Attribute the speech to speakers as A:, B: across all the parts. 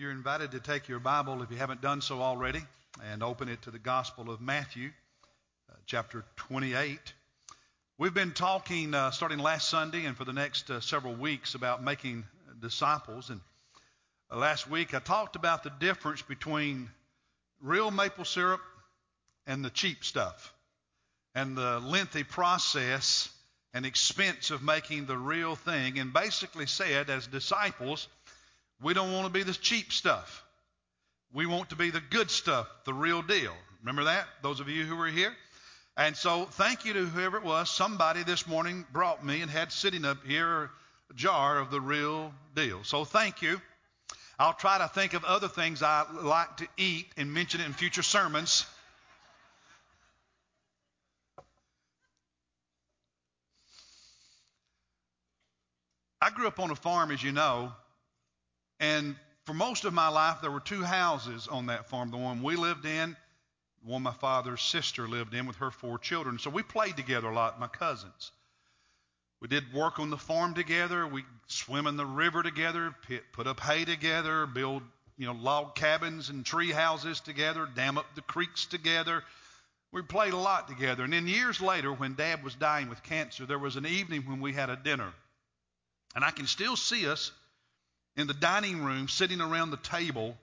A: You're invited to take your Bible, if you haven't done so already, and open it to the Gospel of Matthew, uh, chapter 28. We've been talking uh, starting last Sunday and for the next uh, several weeks about making disciples. And uh, last week I talked about the difference between real maple syrup and the cheap stuff, and the lengthy process and expense of making the real thing, and basically said, as disciples, we don't want to be the cheap stuff. We want to be the good stuff, the real deal. Remember that? Those of you who were here? And so, thank you to whoever it was. Somebody this morning brought me and had sitting up here a jar of the real deal. So, thank you. I'll try to think of other things I like to eat and mention it in future sermons. I grew up on a farm, as you know, and for most of my life, there were two houses on that farm the one we lived in, the one my father's sister lived in with her four children. So we played together a lot, my cousins. We did work on the farm together. We swim in the river together, put up hay together, build you know log cabins and tree houses together, dam up the creeks together. We played a lot together. And then years later, when Dad was dying with cancer, there was an evening when we had a dinner. And I can still see us in the dining room sitting around the table.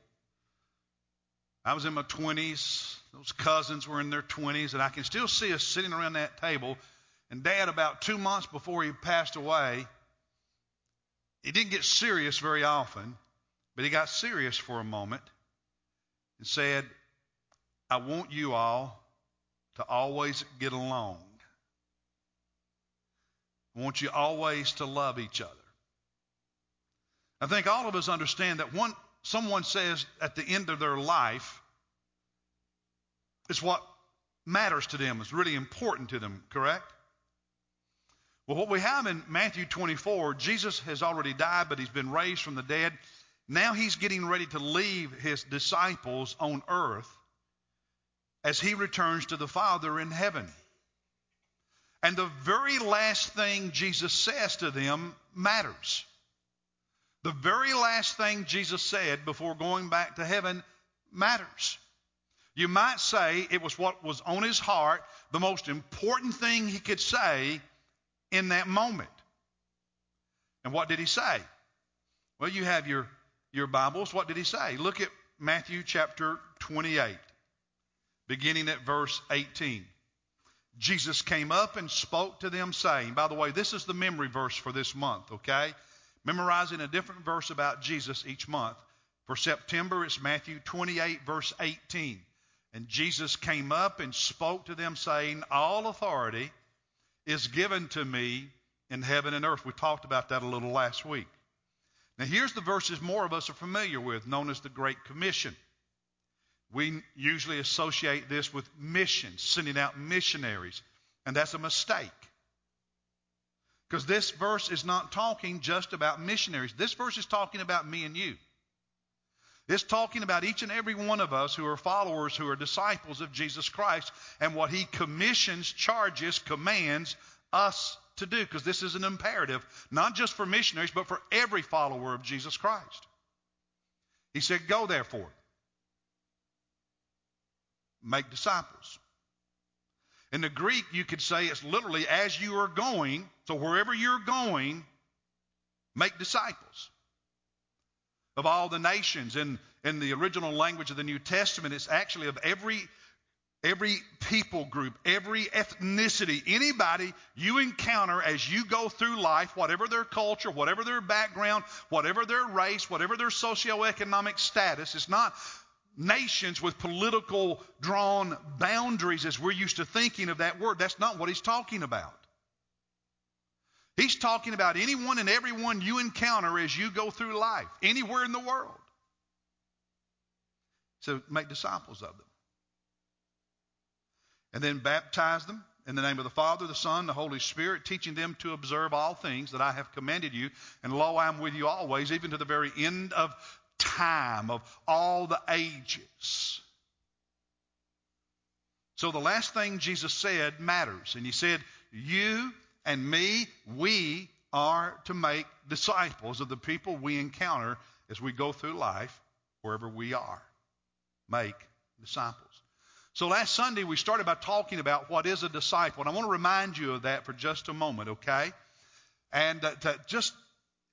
A: I was in my 20s. Those cousins were in their 20s. And I can still see us sitting around that table. And Dad, about two months before he passed away, he didn't get serious very often, but he got serious for a moment and said, I want you all to always get along. I want you always to love each other. I think all of us understand that when someone says at the end of their life, it's what matters to them, is really important to them, correct? Well, what we have in Matthew 24, Jesus has already died, but he's been raised from the dead. Now he's getting ready to leave his disciples on earth as he returns to the Father in heaven. And the very last thing Jesus says to them matters. The very last thing Jesus said before going back to heaven matters. You might say it was what was on his heart, the most important thing he could say in that moment. And what did he say? Well, you have your, your Bibles. What did he say? Look at Matthew chapter 28, beginning at verse 18. Jesus came up and spoke to them, saying, By the way, this is the memory verse for this month, okay? Memorizing a different verse about Jesus each month. For September, it's Matthew 28, verse 18. And Jesus came up and spoke to them, saying, All authority is given to me in heaven and earth. We talked about that a little last week. Now, here's the verses more of us are familiar with, known as the Great Commission. We usually associate this with missions, sending out missionaries, and that's a mistake. Because this verse is not talking just about missionaries. This verse is talking about me and you. It's talking about each and every one of us who are followers, who are disciples of Jesus Christ, and what he commissions, charges, commands us to do. Because this is an imperative, not just for missionaries, but for every follower of Jesus Christ. He said, Go therefore, make disciples. In the Greek, you could say it's literally as you are going, so wherever you're going, make disciples of all the nations. In, in the original language of the New Testament, it's actually of every every people group, every ethnicity, anybody you encounter as you go through life, whatever their culture, whatever their background, whatever their race, whatever their socioeconomic status, it's not nations with political drawn boundaries as we're used to thinking of that word. That's not what he's talking about. He's talking about anyone and everyone you encounter as you go through life, anywhere in the world. So make disciples of them. And then baptize them in the name of the Father, the Son, the Holy Spirit, teaching them to observe all things that I have commanded you. And lo, I am with you always, even to the very end of time, of all the ages. So the last thing Jesus said matters. And he said, You and me, we are to make disciples of the people we encounter as we go through life. wherever we are. Make disciples. So last Sunday we started by talking about what is a disciple, and I want to remind you of that for just a moment, okay? And uh, to just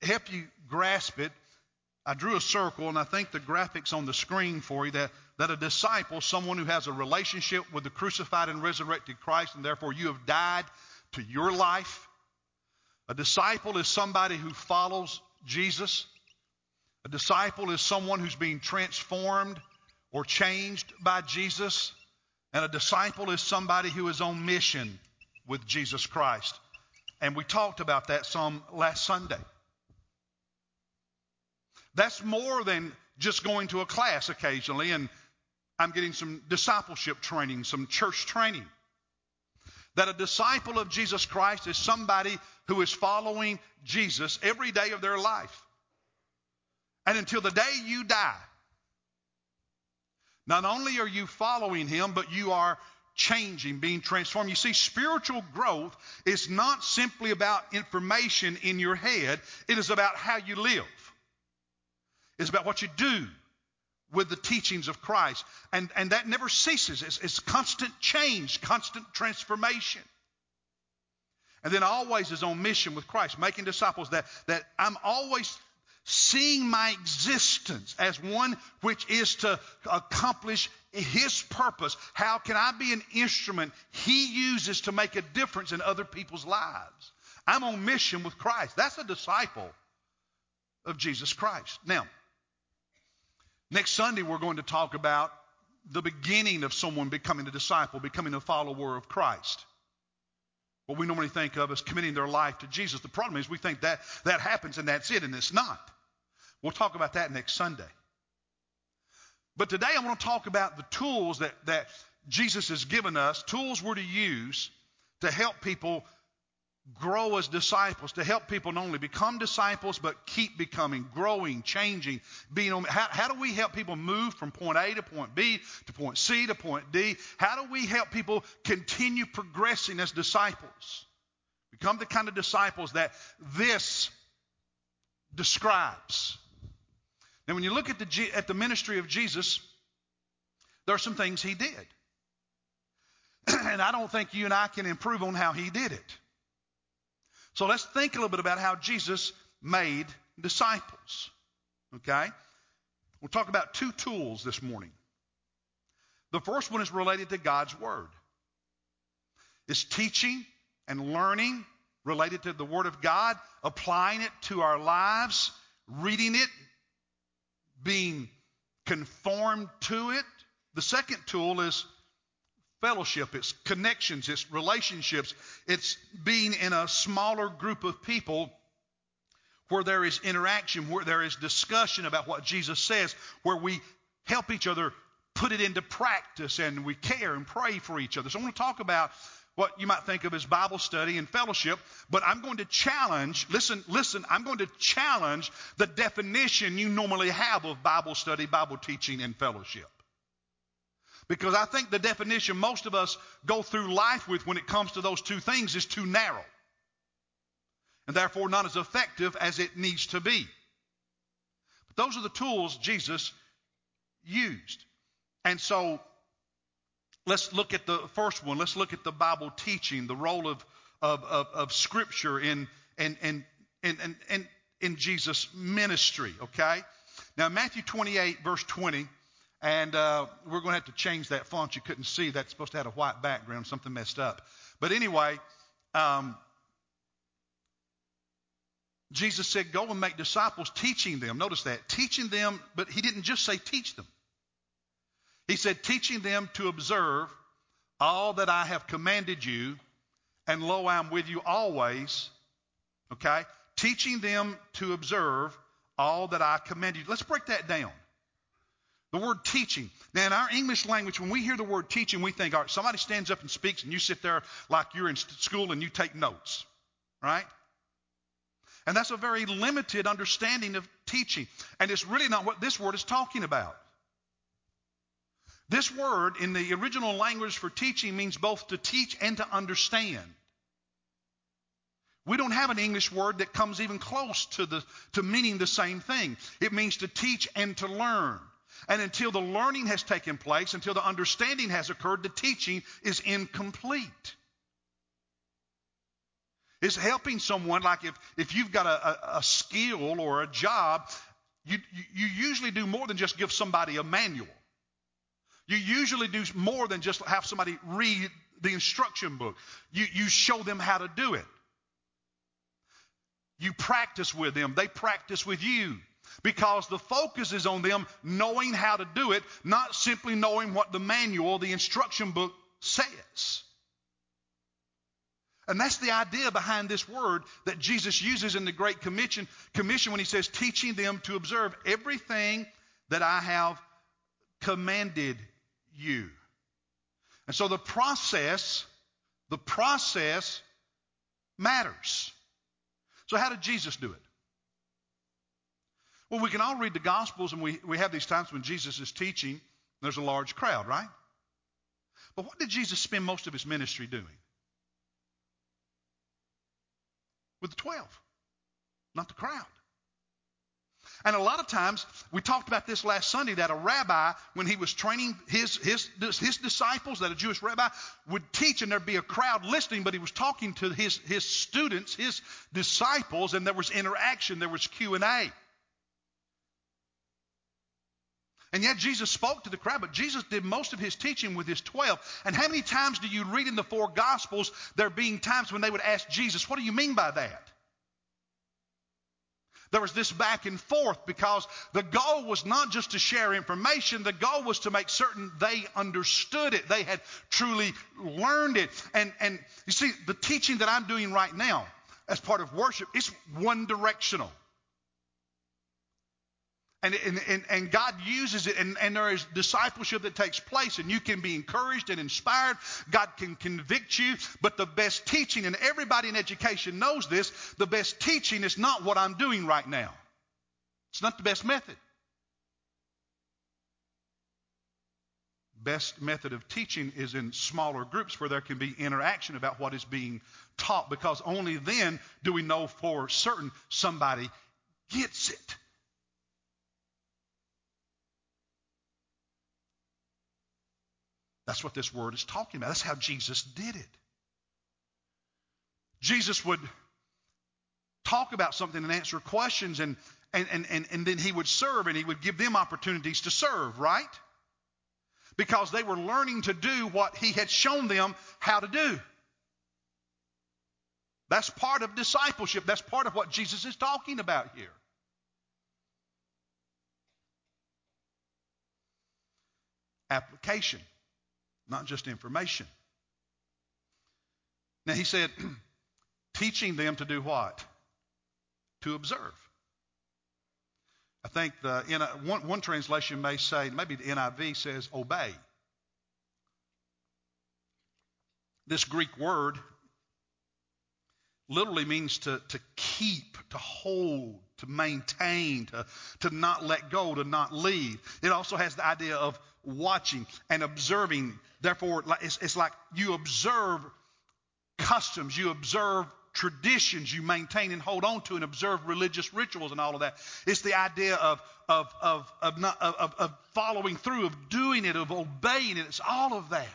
A: help you grasp it, I drew a circle, and I think the graphics on the screen for you that, that a disciple, someone who has a relationship with the crucified and resurrected Christ, and therefore you have died to your life. A disciple is somebody who follows Jesus. A disciple is someone who's being transformed or changed by Jesus. And a disciple is somebody who is on mission with Jesus Christ. And we talked about that some last Sunday. That's more than just going to a class occasionally and I'm getting some discipleship training, some church training. That a disciple of Jesus Christ is somebody who is following Jesus every day of their life. And until the day you die, not only are you following him, but you are changing, being transformed. You see, spiritual growth is not simply about information in your head, it is about how you live. It's about what you do with the teachings of Christ. And, and that never ceases. It's, it's constant change, constant transformation. And then always is on mission with Christ, making disciples that, that I'm always seeing my existence as one which is to accomplish his purpose. How can I be an instrument he uses to make a difference in other people's lives? I'm on mission with Christ. That's a disciple of Jesus Christ. Now, next Sunday we're going to talk about the beginning of someone becoming a disciple, becoming a follower of Christ. What we normally think of as committing their life to Jesus. The problem is we think that that happens and that's it, and it's not. We'll talk about that next Sunday. But today I want to talk about the tools that, that Jesus has given us, tools we're to use to help people grow as disciples, to help people not only become disciples, but keep becoming, growing, changing, being on. How, how do we help people move from point A to point B to point C to point D? How do we help people continue progressing as disciples? Become the kind of disciples that this describes. Now, when you look at the, at the ministry of Jesus, there are some things he did. and I don't think you and I can improve on how he did it. So let's think a little bit about how Jesus made disciples. Okay? We'll talk about two tools this morning. The first one is related to God's Word. It's teaching and learning related to the Word of God, applying it to our lives, reading it, being conformed to it. The second tool is fellowship, it's connections, it's relationships, it's being in a smaller group of people where there is interaction, where there is discussion about what Jesus says, where we help each other put it into practice and we care and pray for each other. So I want to talk about what you might think of as Bible study and fellowship, but I'm going to challenge, listen, listen, I'm going to challenge the definition you normally have of Bible study, Bible teaching, and fellowship. Because I think the definition most of us go through life with when it comes to those two things is too narrow. And therefore not as effective as it needs to be. But those are the tools Jesus used. And so let's look at the first one. Let's look at the Bible teaching, the role of, of, of, of Scripture in, in, in, in, in, in Jesus' ministry, okay? Now, Matthew 28, verse 20, and uh, we're going to have to change that font. You couldn't see. That's supposed to have a white background. Something messed up. But anyway, um, Jesus said, Go and make disciples, teaching them. Notice that. Teaching them, but he didn't just say teach them. He said, teaching them to observe all that I have commanded you, and lo, I'm with you always. Okay? Teaching them to observe all that I commanded you. Let's break that down. The word teaching. Now, in our English language, when we hear the word teaching, we think, all right, somebody stands up and speaks, and you sit there like you're in school and you take notes, right? And that's a very limited understanding of teaching. And it's really not what this word is talking about. This word in the original language for teaching means both to teach and to understand. We don't have an English word that comes even close to, the, to meaning the same thing. It means to teach and to learn. And until the learning has taken place, until the understanding has occurred, the teaching is incomplete. It's helping someone, like if, if you've got a, a, a skill or a job, you, you usually do more than just give somebody a manual. You usually do more than just have somebody read the instruction book. You, you show them how to do it. You practice with them, they practice with you because the focus is on them knowing how to do it, not simply knowing what the manual, the instruction book says. And that's the idea behind this word that Jesus uses in the Great Commission, commission when he says, teaching them to observe everything that I have commanded you. And so the process, the process matters. So, how did Jesus do it? Well, we can all read the Gospels and we, we have these times when Jesus is teaching, there's a large crowd, right? But what did Jesus spend most of his ministry doing? With the 12, not the crowd. And a lot of times, we talked about this last Sunday, that a rabbi, when he was training his, his, his disciples, that a Jewish rabbi would teach and there'd be a crowd listening, but he was talking to his, his students, his disciples, and there was interaction, there was Q&A. And yet Jesus spoke to the crowd, but Jesus did most of his teaching with his 12. And how many times do you read in the four Gospels there being times when they would ask Jesus, What do you mean by that? There was this back and forth because the goal was not just to share information, the goal was to make certain they understood it. They had truly learned it. And, and you see, the teaching that I'm doing right now as part of worship, it's one directional. And, and, and, God uses it, and, and there is discipleship that takes place, and you can be encouraged and inspired. God can convict you, but the best teaching, and everybody in education knows this, the best teaching is not what I'm doing right now. It's not the best method. Best method of teaching is in smaller groups where there can be interaction about what is being taught, because only then do we know for certain somebody gets it. That's what this word is talking about. That's how Jesus did it. Jesus would talk about something and answer questions, and, and, and, and, and then he would serve and he would give them opportunities to serve, right? Because they were learning to do what he had shown them how to do. That's part of discipleship. That's part of what Jesus is talking about here. Application not just information. Now he said, teaching them to do what? To observe. I think the one, one translation may say, maybe the NIV says obey. This Greek word literally means to, to keep, to hold, to maintain, to, to not let go, to not leave. It also has the idea of watching and observing. Therefore, it's, it's like you observe customs, you observe traditions you maintain and hold on to and observe religious rituals and all of that. It's the idea of, of, of, of, not, of, of following through, of doing it, of obeying it. It's all of that.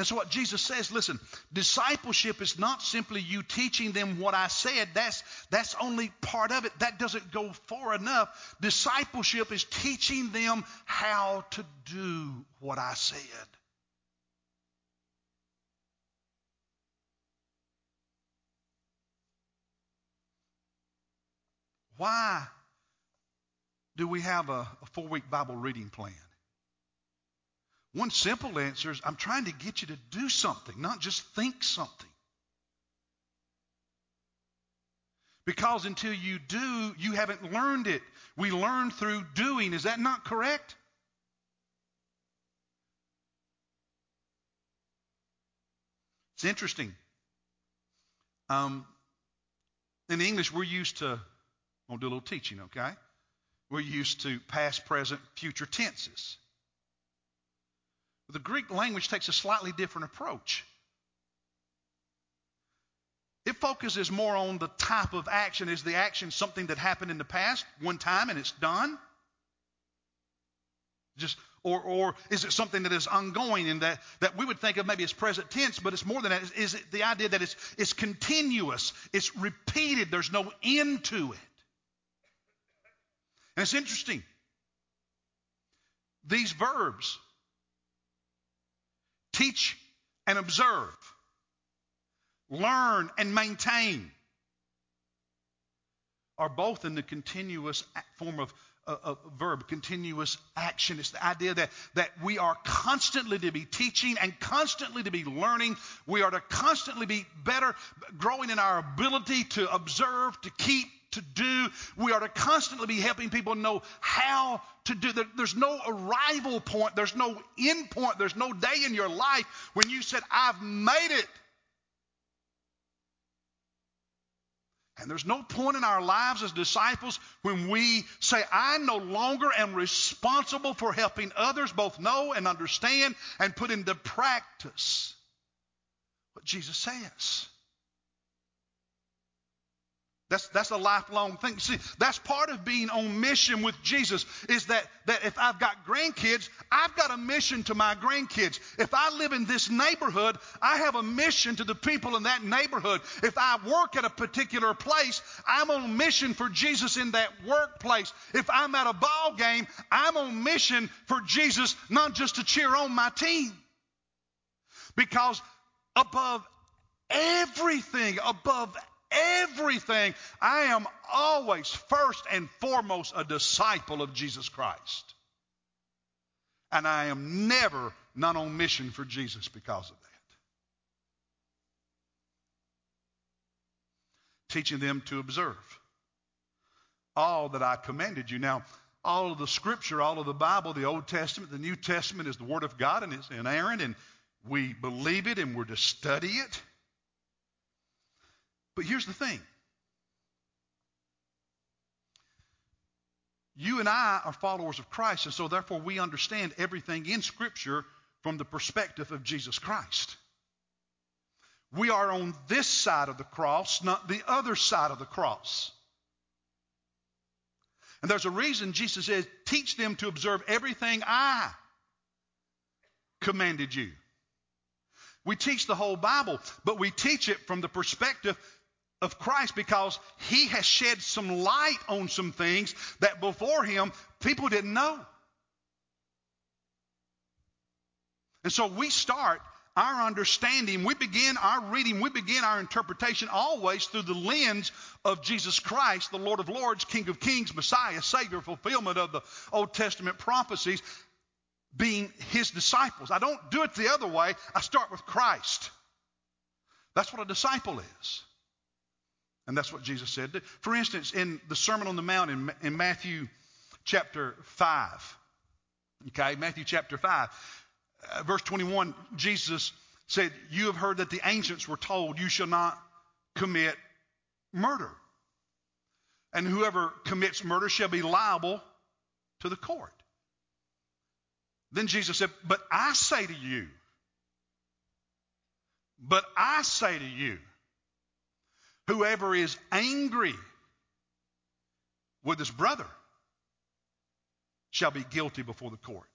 A: And so, what Jesus says, listen, discipleship is not simply you teaching them what I said. That's, that's only part of it. That doesn't go far enough. Discipleship is teaching them how to do what I said. Why do we have a, a four week Bible reading plan? One simple answer is I'm trying to get you to do something, not just think something. Because until you do, you haven't learned it. We learn through doing. Is that not correct? It's interesting. Um, in English, we're used to, I'll do a little teaching, okay? We're used to past, present, future tenses. The Greek language takes a slightly different approach. It focuses more on the type of action. Is the action something that happened in the past, one time, and it's done? Just or or is it something that is ongoing and that, that we would think of maybe as present tense, but it's more than that. Is, it the idea that it's it's continuous, it's repeated, there's no end to it. And it's interesting. These verbs teach and observe, learn and maintain are both in the continuous form of uh, a, a, verb, continuous action. It's the idea that, that we are constantly to be teaching and constantly to be learning. We are to constantly be better, growing in our ability to observe, to keep, to do. We are to constantly be helping people know how to do. There's no arrival point, there's no end point, there's no day in your life when you said, I've made it. And there's no point in our lives as disciples when we say, I no longer am responsible for helping others both know and understand and put into practice what Jesus says. That's, that's a lifelong thing. See, that's part of being on mission with Jesus is that, that if I've got grandkids, I've got a mission to my grandkids. If I live in this neighborhood, I have a mission to the people in that neighborhood. If I work at a particular place, I'm on mission for Jesus in that workplace. If I'm at a ball game, I'm on mission for Jesus, not just to cheer on my team. Because above everything, above everything, I am always first and foremost a disciple of Jesus Christ. And I am never not on mission for Jesus because of that. Teaching them to observe all that I commanded you. Now, all of the scripture, all of the Bible, the Old Testament, the New Testament is the Word of God and it's inerrant, and we believe it and we're to study it. But here's the thing you and I are followers of Christ, and so therefore we understand everything in Scripture from the perspective of Jesus Christ. We are on this side of the cross, not the other side of the cross. And there's a reason Jesus says, Teach them to observe everything I commanded you. We teach the whole Bible, but we teach it from the perspective of Christ because he has shed some light on some things that before him people didn't know. And so we start our understanding, we begin our reading, we begin our interpretation always through the lens of Jesus Christ, the Lord of Lords, King of Kings, Messiah, Savior, fulfillment of the Old Testament prophecies, being his disciples. I don't do it the other way. I start with Christ. That's what a disciple is. And that's what Jesus said. For instance, in the Sermon on the Mount in, in Matthew chapter 5, okay, Matthew chapter 5, uh, verse 21, Jesus said, You have heard that the ancients were told, You shall not commit murder. And whoever commits murder shall be liable to the court. Then Jesus said, But I say to you, but I say to you, Whoever is angry with his brother shall be guilty before the court.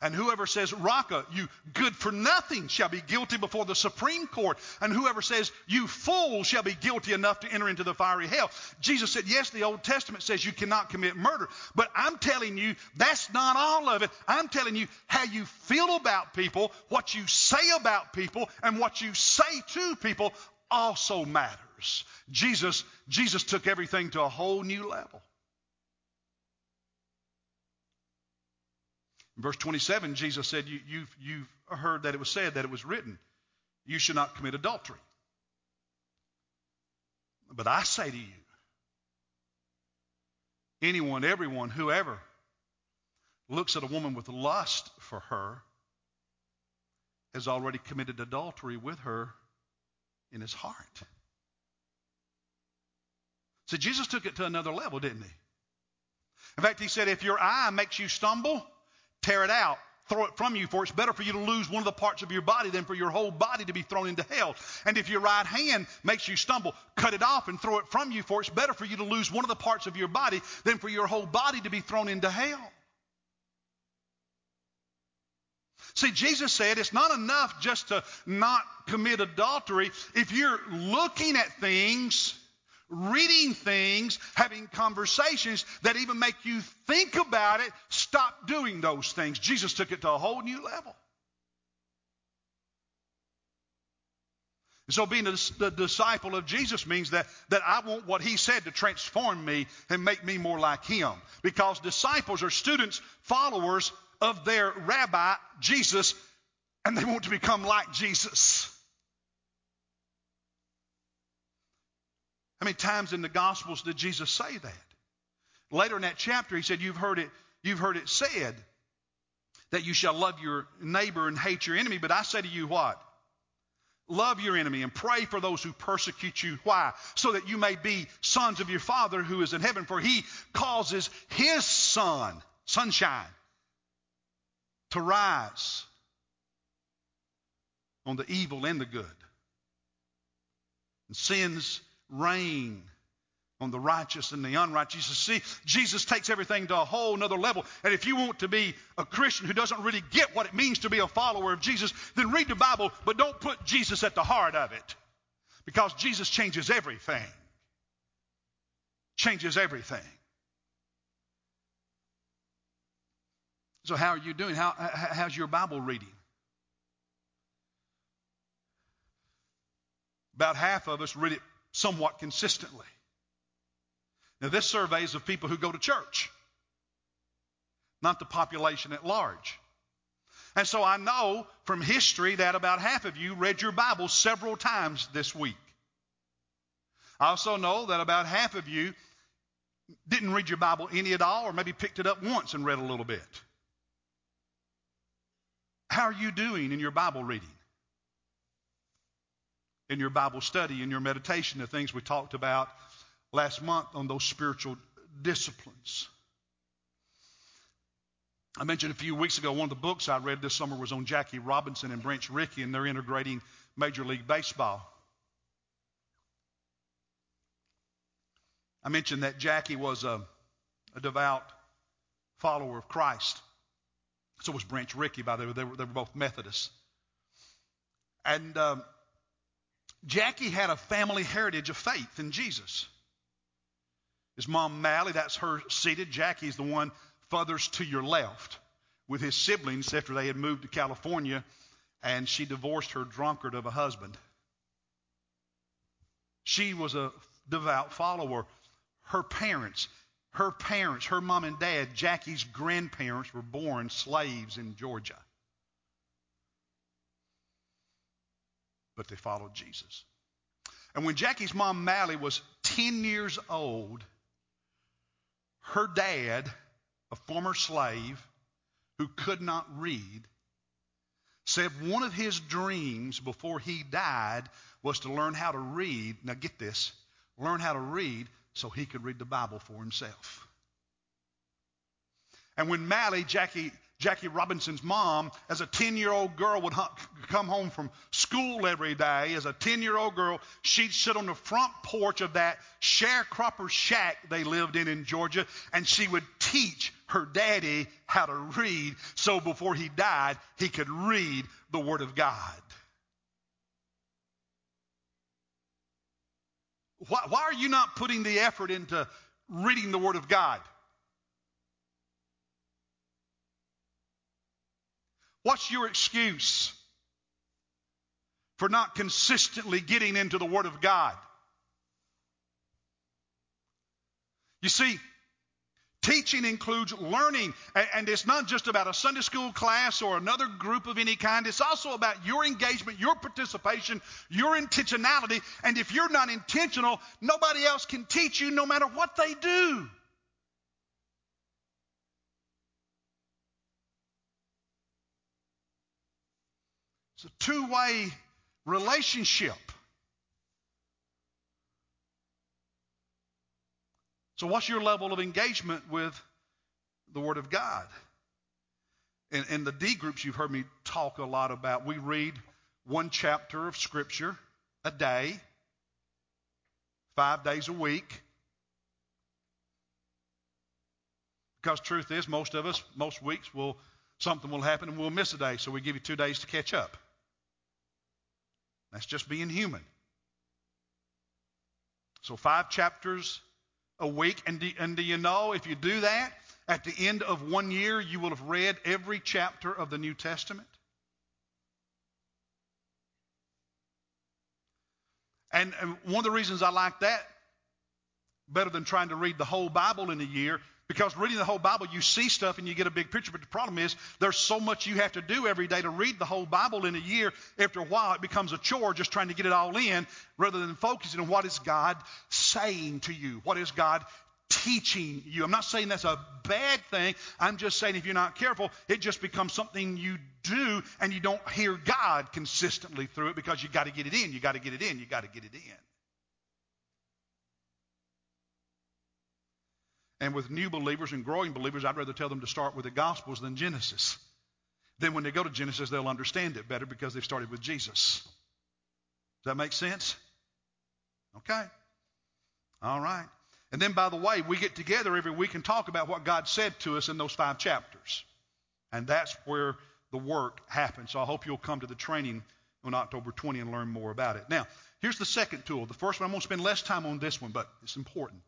A: And whoever says, Raca, you good for nothing, shall be guilty before the Supreme Court. And whoever says, you fool, shall be guilty enough to enter into the fiery hell. Jesus said, yes, the Old Testament says you cannot commit murder. But I'm telling you, that's not all of it. I'm telling you how you feel about people, what you say about people, and what you say to people also matters. Jesus, Jesus took everything to a whole new level. In verse 27, Jesus said, you, you've, you've heard that it was said, that it was written, you should not commit adultery. But I say to you, anyone, everyone, whoever looks at a woman with lust for her has already committed adultery with her in his heart. So Jesus took it to another level, didn't he? In fact, he said, if your eye makes you stumble, tear it out, throw it from you, for it's better for you to lose one of the parts of your body than for your whole body to be thrown into hell. And if your right hand makes you stumble, cut it off and throw it from you, for it's better for you to lose one of the parts of your body than for your whole body to be thrown into hell. See, Jesus said it's not enough just to not commit adultery. If you're looking at things, reading things, having conversations that even make you think about it, stop doing those things. Jesus took it to a whole new level. And so being a, the disciple of Jesus means that, that I want what he said to transform me and make me more like him. Because disciples are students, followers of their rabbi, Jesus, and they want to become like Jesus. How many times in the Gospels did Jesus say that? Later in that chapter, he said, You've heard it, you've heard it said that you shall love your neighbor and hate your enemy, but I say to you what? Love your enemy and pray for those who persecute you. Why? So that you may be sons of your Father who is in heaven, for he causes his sun, sunshine, to rise on the evil and the good, and sends rain on the righteous and the unrighteous. You see, Jesus takes everything to a whole nother level. And if you want to be a Christian who doesn't really get what it means to be a follower of Jesus, then read the Bible, but don't put Jesus at the heart of it. Because Jesus changes everything. Changes everything. So, how are you doing? How, how's your Bible reading? About half of us read it somewhat consistently. Now, this survey is of people who go to church, not the population at large. And so I know from history that about half of you read your Bible several times this week. I also know that about half of you didn't read your Bible any at all, or maybe picked it up once and read a little bit. How are you doing in your Bible reading? In your Bible study, in your meditation, the things we talked about last month on those spiritual disciplines. I mentioned a few weeks ago one of the books I read this summer was on Jackie Robinson and Branch Rickey, and they're integrating Major League Baseball. I mentioned that Jackie was a, a devout follower of Christ. So was Branch Rickey, by the way. They were, they were both Methodists. And um, Jackie had a family heritage of faith in Jesus. His mom, Mallie, that's her seated. Jackie's the one furthest to your left with his siblings after they had moved to California and she divorced her drunkard of a husband. She was a devout follower. Her parents, her parents, her mom and dad, Jackie's grandparents were born slaves in Georgia. But they followed Jesus. And when Jackie's mom, Mallie, was 10 years old, her dad, a former slave who could not read, said one of his dreams before he died was to learn how to read. Now, get this learn how to read so he could read the Bible for himself. And when Mallie, Jackie, Jackie Robinson's mom, as a 10 year old girl, would come home from school every day. As a 10 year old girl, she'd sit on the front porch of that sharecropper shack they lived in in Georgia, and she would teach her daddy how to read so before he died, he could read the Word of God. Why, why are you not putting the effort into reading the Word of God? What's your excuse for not consistently getting into the Word of God? You see, teaching includes learning, and it's not just about a Sunday school class or another group of any kind. It's also about your engagement, your participation, your intentionality. And if you're not intentional, nobody else can teach you no matter what they do. It's a two way relationship. So, what's your level of engagement with the Word of God? In, in the D groups, you've heard me talk a lot about. We read one chapter of Scripture a day, five days a week. Because truth is, most of us, most weeks, will something will happen and we'll miss a day, so we give you two days to catch up. That's just being human. So, five chapters a week. And do, and do you know if you do that, at the end of one year, you will have read every chapter of the New Testament? And, and one of the reasons I like that better than trying to read the whole Bible in a year because reading the whole Bible, you see stuff and you get a big picture. But the problem is, there's so much you have to do every day to read the whole Bible in a year. After a while, it becomes a chore just trying to get it all in rather than focusing on what is God saying to you? What is God teaching you? I'm not saying that's a bad thing. I'm just saying if you're not careful, it just becomes something you do and you don't hear God consistently through it because you got to get it in. You got to get it in. You got to get it in. And with new believers and growing believers, I'd rather tell them to start with the Gospels than Genesis. Then when they go to Genesis, they'll understand it better because they've started with Jesus. Does that make sense? Okay. All right. And then, by the way, we get together every week and talk about what God said to us in those five chapters. And that's where the work happens. So I hope you'll come to the training on October 20 and learn more about it. Now, here's the second tool. The first one, I'm going to spend less time on this one, but it's important.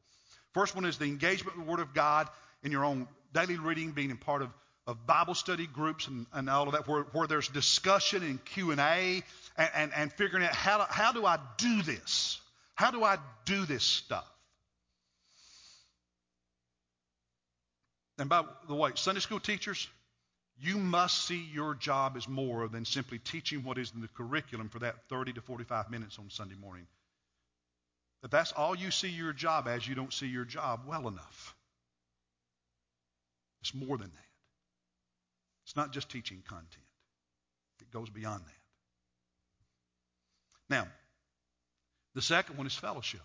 A: First one is the engagement with the Word of God in your own daily reading, being a part of, of Bible study groups and, and all of that, where, where there's discussion and Q&A and, and, and figuring out how, do, how do I do this? How do I do this stuff? And by the way, Sunday school teachers, you must see your job as more than simply teaching what is in the curriculum for that 30 to 45 minutes on Sunday morning. If that's all you see your job as, you don't see your job well enough. It's more than that. It's not just teaching content, it goes beyond that. Now, the second one is fellowship.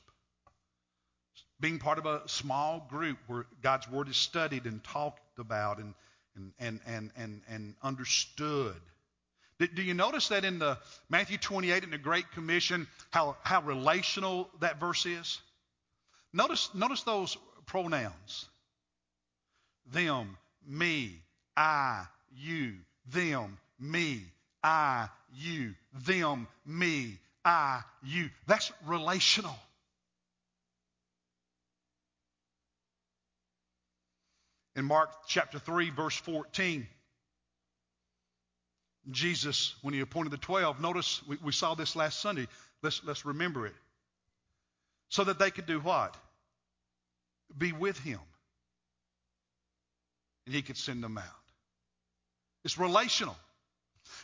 A: Being part of a small group where God's Word is studied and talked about and, and, and, and, and understood. Do you notice that in the Matthew 28 in the Great Commission, how, how relational that verse is? Notice, notice those pronouns. Them, me, I, you. Them, me, I, you. Them, me, I, you. That's relational. In Mark chapter 3, verse 14, Jesus, when he appointed the 12, notice we, we saw this last Sunday. Let's, let's remember it. So that they could do what? Be with him. And he could send them out. It's relational.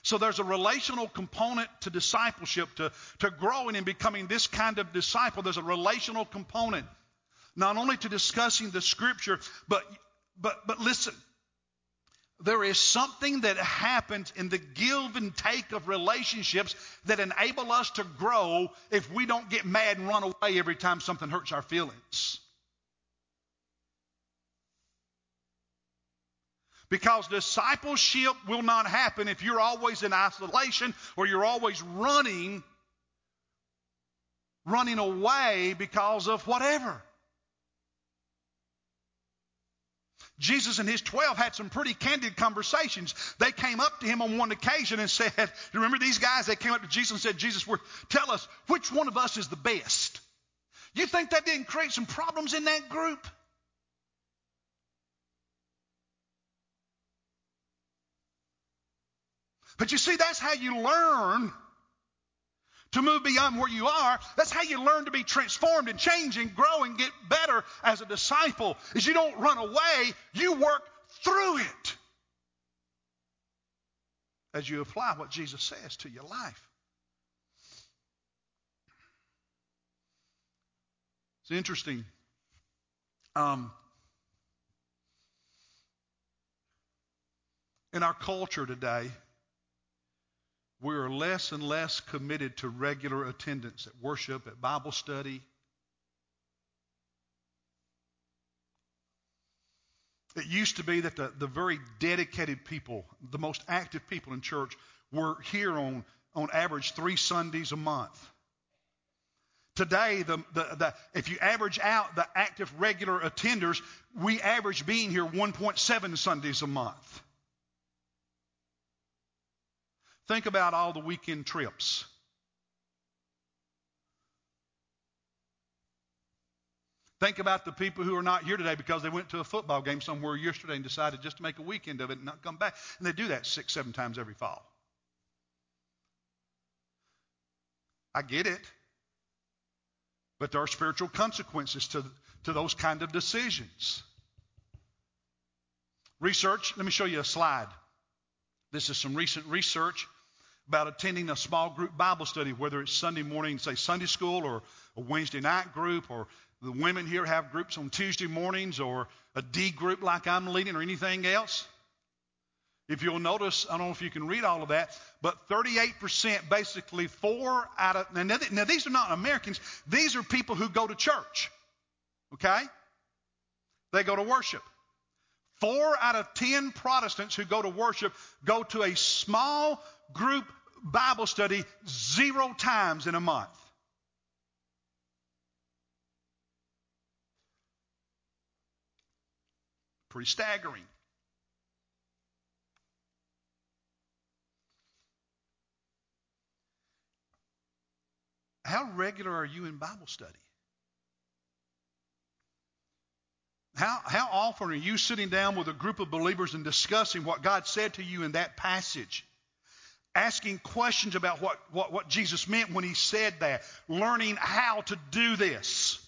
A: So there's a relational component to discipleship, to, to growing and becoming this kind of disciple. There's a relational component, not only to discussing the scripture, but, but, but listen, there is something that happens in the give and take of relationships that enable us to grow if we don't get mad and run away every time something hurts our feelings. Because discipleship will not happen if you're always in isolation or you're always running running away because of whatever. Jesus and his 12 had some pretty candid conversations. They came up to him on one occasion and said, You remember these guys? They came up to Jesus and said, Jesus, tell us which one of us is the best. You think that didn't create some problems in that group? But you see, that's how you learn to move beyond where you are. That's how you learn to be transformed and change and grow and get better as a disciple. Is you don't run away, you work through it as you apply what Jesus says to your life. It's interesting. Um, in our culture today, we are less and less committed to regular attendance at worship, at Bible study. It used to be that the, the very dedicated people, the most active people in church, were here on, on average three Sundays a month. Today, the, the, the, if you average out the active regular attenders, we average being here 1.7 Sundays a month. Think about all the weekend trips. Think about the people who are not here today because they went to a football game somewhere yesterday and decided just to make a weekend of it and not come back. And they do that six, seven times every fall. I get it. But there are spiritual consequences to, to those kind of decisions. Research, let me show you a slide. This is some recent research about attending a small group Bible study, whether it's Sunday morning, say Sunday school, or a Wednesday night group, or the women here have groups on Tuesday mornings, or a D group like I'm leading, or anything else. If you'll notice, I don't know if you can read all of that, but 38% basically four out of, now, now these are not Americans, these are people who go to church. Okay? They go to worship. Four out of ten Protestants who go to worship go to a small group Bible study zero times in a month. Pretty staggering. How regular are you in Bible study? How, how often are you sitting down with a group of believers and discussing what God said to you in that passage? Asking questions about what, what, what Jesus meant when he said that, learning how to do this.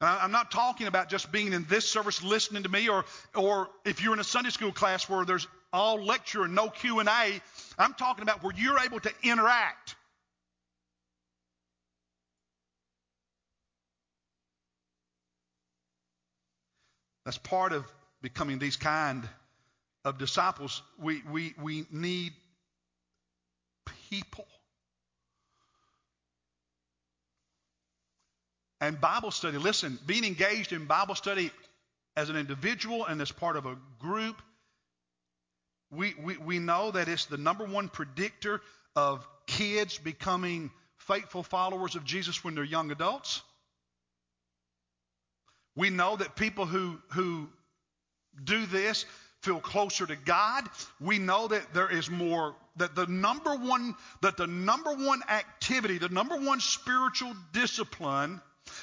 A: I'm not talking about just being in this service listening to me or, or if you're in a Sunday school class where there's all lecture and no Q&A. I'm talking about where you're able to interact. That's part of becoming these kind of disciples. We, we, we need people. And Bible study, listen, being engaged in Bible study as an individual and as part of a group, we, we, we know that it's the number one predictor of kids becoming faithful followers of Jesus when they're young adults. We know that people who, who do this feel closer to God. We know that there is more, that the number one, that the number one activity, the number one spiritual discipline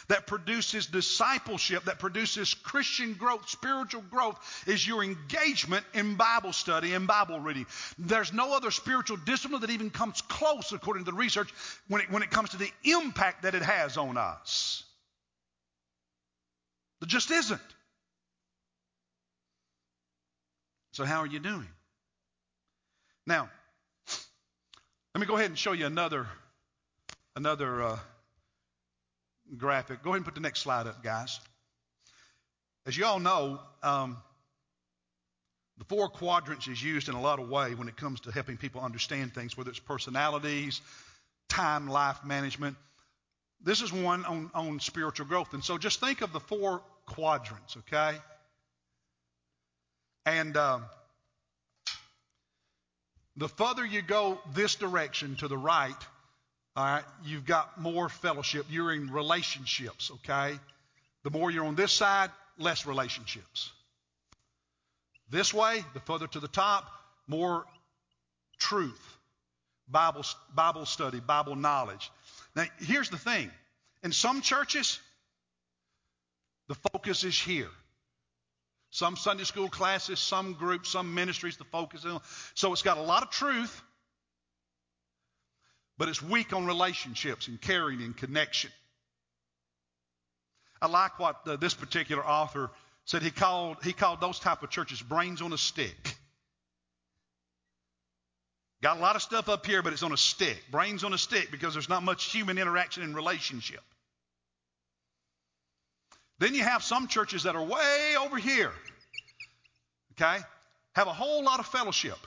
A: that produces discipleship, that produces Christian growth, spiritual growth, is your engagement in Bible study and Bible reading. There's no other spiritual discipline that even comes close, according to the research, when it, when it comes to the impact that it has on us. There just isn't. So, how are you doing? Now, let me go ahead and show you another another uh, graphic. Go ahead and put the next slide up, guys. As you all know, um, the four quadrants is used in a lot of way when it comes to helping people understand things, whether it's personalities, time, life management. This is one on, on spiritual growth. And so just think of the four quadrants, okay? And um, the further you go this direction to the right, all right, you've got more fellowship. You're in relationships, okay? The more you're on this side, less relationships. This way, the further to the top, more truth, Bible, Bible study, Bible knowledge. Now, here's the thing in some churches, the focus is here. Some Sunday school classes, some groups, some ministries, the focus is So it's got a lot of truth, but it's weak on relationships and caring and connection. I like what the, this particular author said. He called, he called those type of churches brains on a stick. Got a lot of stuff up here, but it's on a stick. Brains on a stick because there's not much human interaction and relationship. Then you have some churches that are way over here, okay? Have a whole lot of fellowship,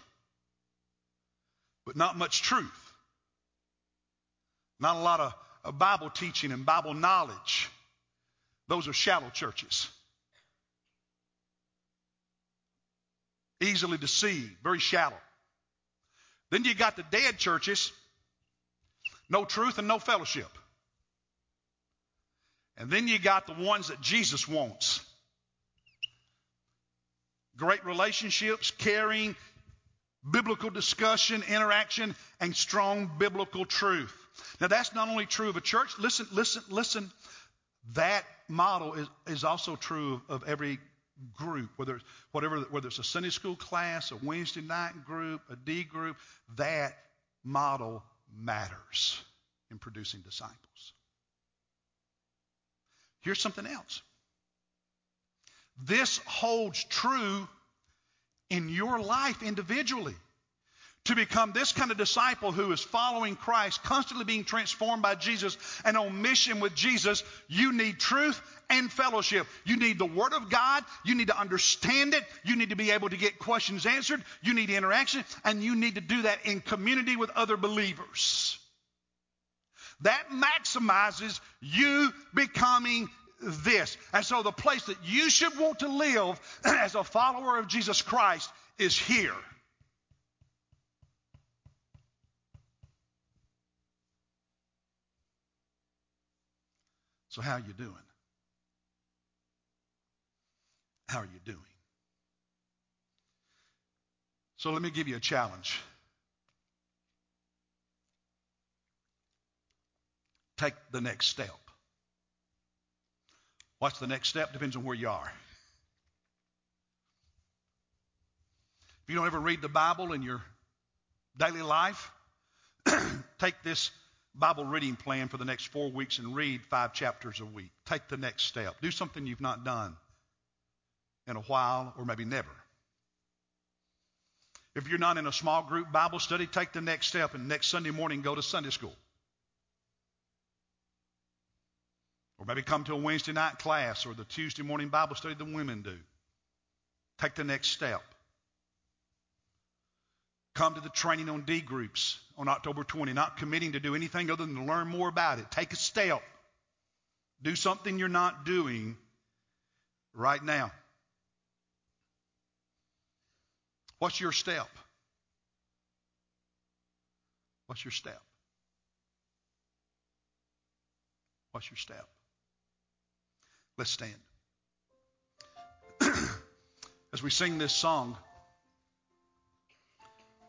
A: but not much truth. Not a lot of, of Bible teaching and Bible knowledge. Those are shallow churches. Easily deceived, very shallow. Then you got the dead churches, no truth and no fellowship. And then you got the ones that Jesus wants. great relationships, caring, biblical discussion, interaction, and strong biblical truth. Now, that's not only true of a church. Listen, listen, listen. That model is, is also true of, every group, whether whatever whether it's a Sunday school class, a Wednesday night group, a D group, that model matters in producing disciples. Here's something else. This holds true in your life individually. To become this kind of disciple who is following Christ, constantly being transformed by Jesus, and on mission with Jesus, you need truth and fellowship. You need the Word of God. You need to understand it. You need to be able to get questions answered. You need interaction, and you need to do that in community with other believers. That maximizes you becoming this. And so the place that you should want to live as a follower of Jesus Christ is here. So how are you doing? How are you doing? So let me give you a challenge. Take the next step. What's the next step? Depends on where you are. If you don't ever read the Bible in your daily life, take this Bible reading plan for the next four weeks and read five chapters a week. Take the next step. Do something you've not done in a while or maybe never. If you're not in a small group Bible study, take the next step and next Sunday morning go to Sunday school. Or maybe come to a Wednesday night class or the Tuesday morning Bible study the women do. Take the next step. Come to the training on D groups on October 20, not committing to do anything other than to learn more about it. Take a step. Do something you're not doing right now. What's your step? What's your step? What's your step? Let's stand. As we sing this song,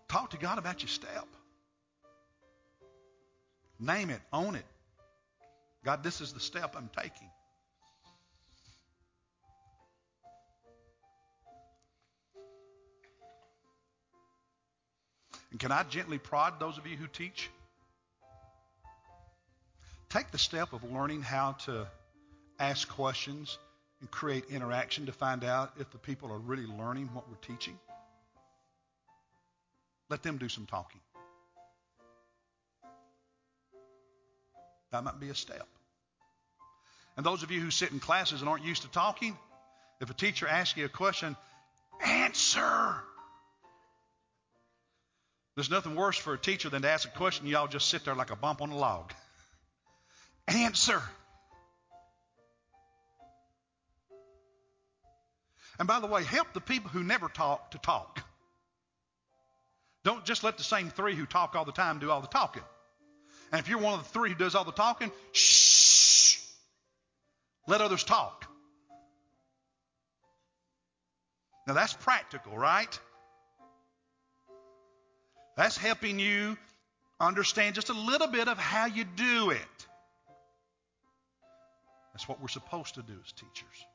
A: talk to God about your step. Name it, own it. God, this is the step I'm taking. And can I gently prod those of you who teach? Take the step of learning how to ask questions and create interaction to find out if the people are really learning what we're teaching. Let them do some talking. That might be a step. And those of you who sit in classes and aren't used to talking, if a teacher asks you a question, answer. There's nothing worse for a teacher than to ask a question, and y'all just sit there like a bump on a log. Answer. And by the way, help the people who never talk to talk. Don't just let the same three who talk all the time do all the talking. And if you're one of the three who does all the talking, shh. Let others talk. Now that's practical, right? That's helping you understand just a little bit of how you do it. That's what we're supposed to do as teachers.